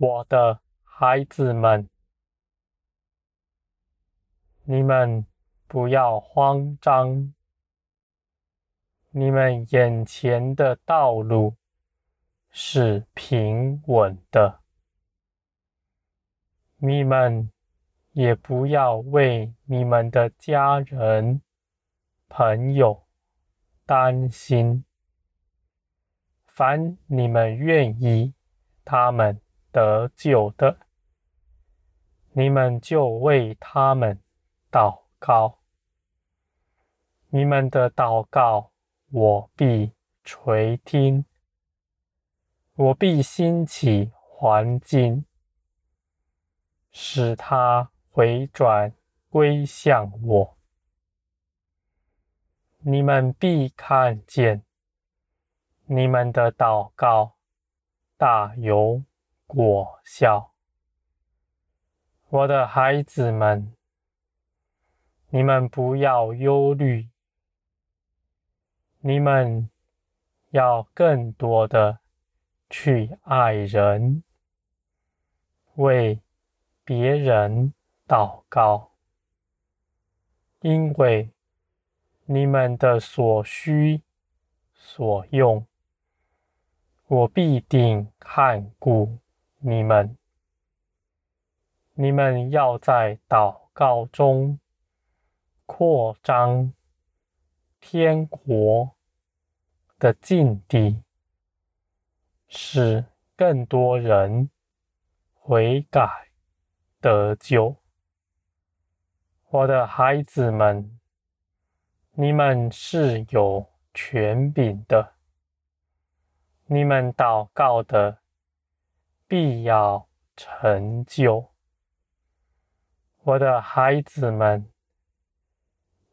我的孩子们，你们不要慌张，你们眼前的道路是平稳的，你们也不要为你们的家人、朋友担心。凡你们愿意他们得救的，你们就为他们祷告。你们的祷告，我必垂听，我必兴起环境，使他回转归向我。你们必看见，你们的祷告大有果效，我的孩子们，你们不要忧虑，你们要更多的去爱人，为别人祷告，因为你们的所需所用，我必定看顾。你们，你们要在祷告中扩张天国的境地，使更多人悔改得救。我的孩子们，你们是有权柄的，你们祷告的。必要成就，我的孩子们，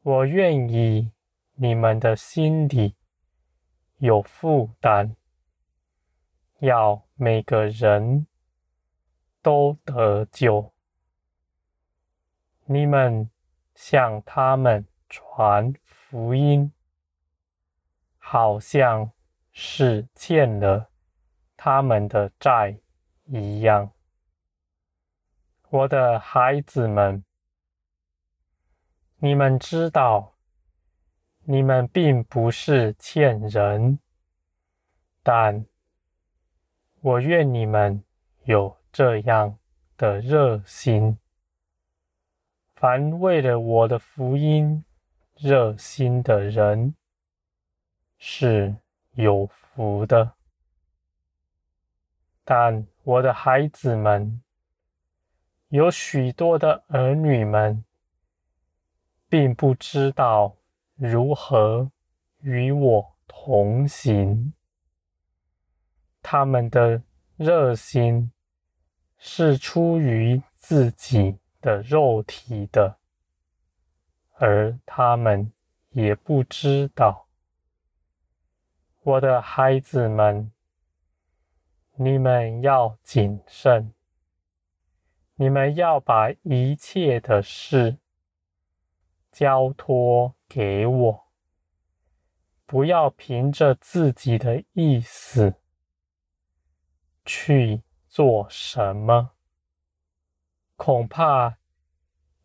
我愿意你们的心里有负担，要每个人都得救。你们向他们传福音，好像是欠了他们的债。一样，我的孩子们，你们知道，你们并不是欠人，但我愿你们有这样的热心。凡为了我的福音热心的人，是有福的。但我的孩子们，有许多的儿女们，并不知道如何与我同行。他们的热心是出于自己的肉体的，而他们也不知道。我的孩子们。你们要谨慎，你们要把一切的事交托给我，不要凭着自己的意思去做什么，恐怕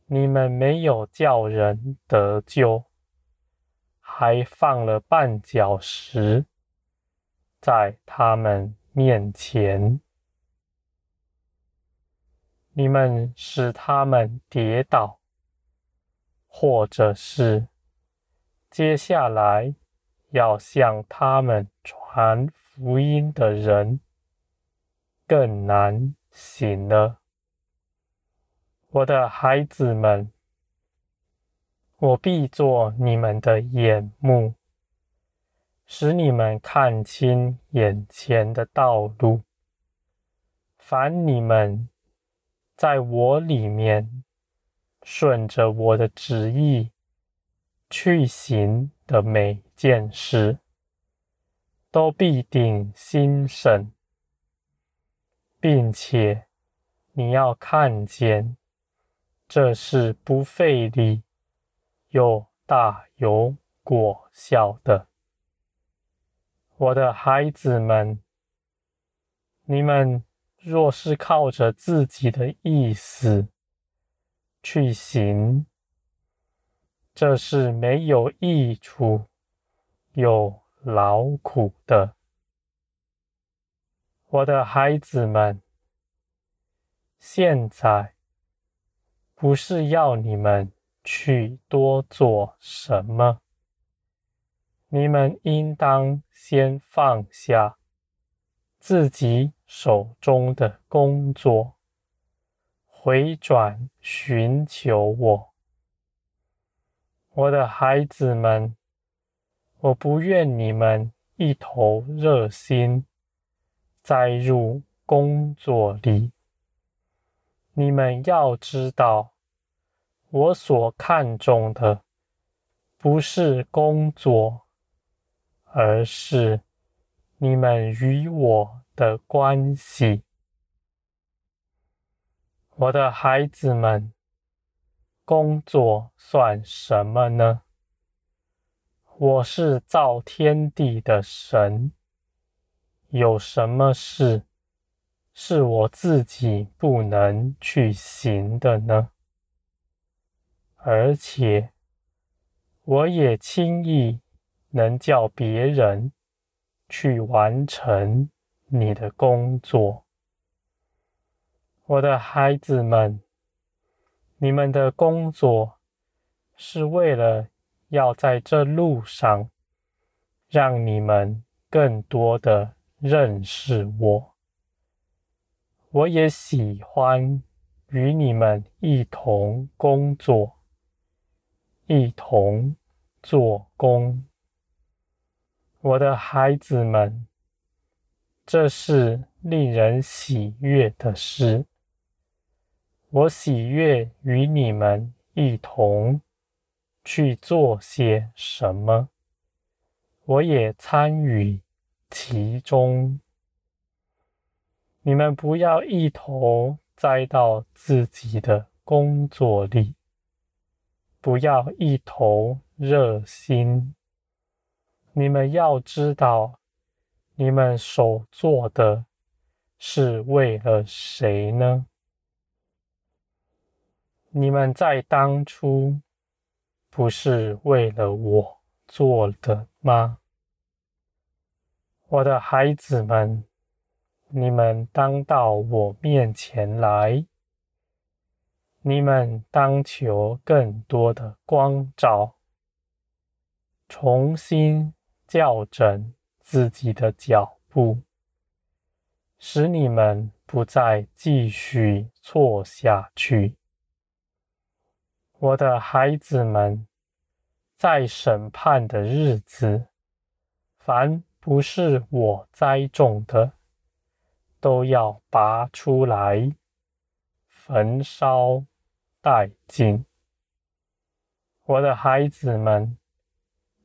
你们没有叫人得救，还放了绊脚石在他们面前，你们使他们跌倒，或者是接下来要向他们传福音的人更难行了。我的孩子们，我必做你们的眼目。使你们看清眼前的道路。凡你们在我里面顺着我的旨意去行的每件事，都必定心神，并且你要看见，这是不费力又大有果效的。我的孩子们，你们若是靠着自己的意思去行，这是没有益处、有劳苦的。我的孩子们，现在不是要你们去多做什么，你们应当先放下自己手中的工作，回转寻求我。我的孩子们，我不愿你们一头热心。栽入工作里，你们要知道，我所看重的不是工作，而是你们与我的关系。我的孩子们，工作算什么呢？我是造天地的神。有什么事是我自己不能去行的呢？而且，我也轻易能叫别人去完成你的工作。我的孩子们，你们的工作是为了要在这路上让你们更多的。认识我，我也喜欢与你们一同工作，一同做工。我的孩子们，这是令人喜悦的事。我喜悦与你们一同去做些什么，我也参与。其中，你们不要一头栽到自己的工作里，不要一头热心。你们要知道，你们所做的是为了谁呢？你们在当初不是为了我做的吗？我的孩子们，你们当到我面前来，你们当求更多的光照，重新校正自己的脚步，使你们不再继续错下去。我的孩子们，在审判的日子，凡不是我栽种的，都要拔出来，焚烧殆尽。我的孩子们，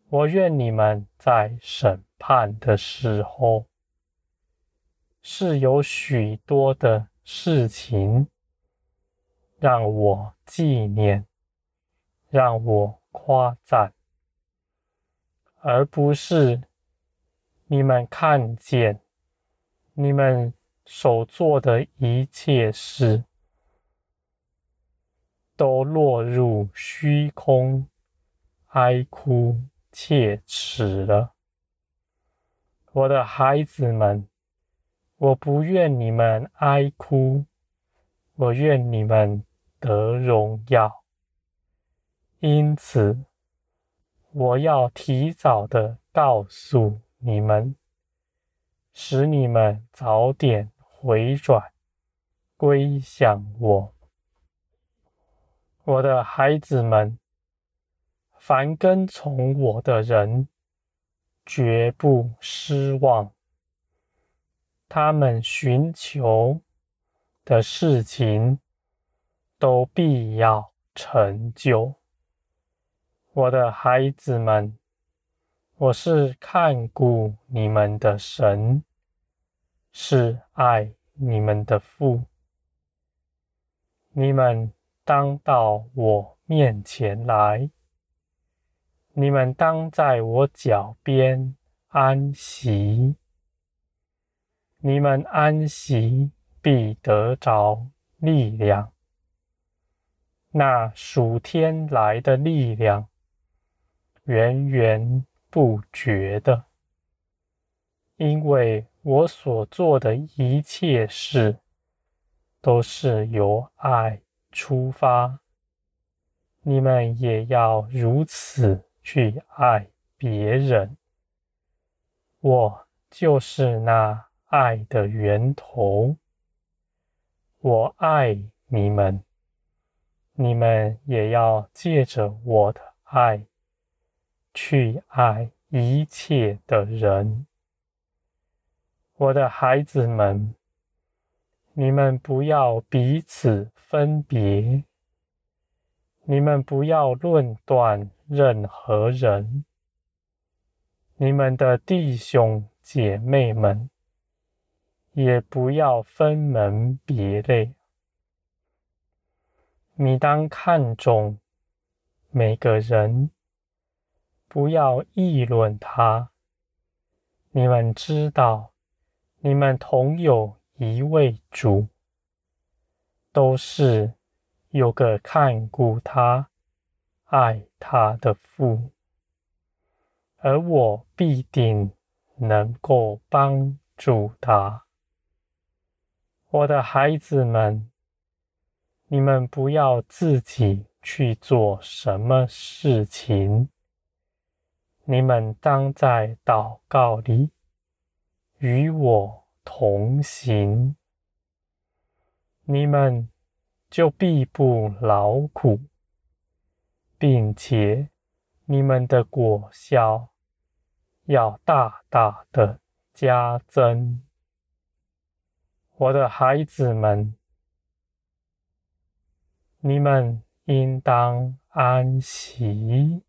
我愿你们在审判的时候，是有许多的事情让我纪念，让我夸赞，而不是。你们看见，你们所做的一切事，都落入虚空，哀哭切齿了。我的孩子们，我不愿你们哀哭，我愿你们得荣耀。因此，我要提早的告诉。你们，使你们早点回转，归向我。我的孩子们，凡跟从我的人，绝不失望。他们寻求的事情，都必要成就。我的孩子们。我是看顾你们的神，是爱你们的父。你们当到我面前来，你们当在我脚边安息。你们安息必得着力量，那属天来的力量，源源不绝的，因为我所做的一切事，都是由爱出发，你们也要如此去爱别人。我就是那爱的源头。我爱你们，你们也要借着我的爱去爱一切的人。我的孩子们，你们不要彼此分别，你们不要论断任何人。你们的弟兄姐妹们，也不要分门别类。你当看重每个人，不要议论他。你们知道，你们同有一位主，都是有个看顾他、爱他的父。而我必定能够帮助他。我的孩子们，你们不要自己去做什么事情，你们当在祷告里与我同行，你们就必不劳苦，并且你们的果效。要大大的加增，我的孩子们，你们应当安息，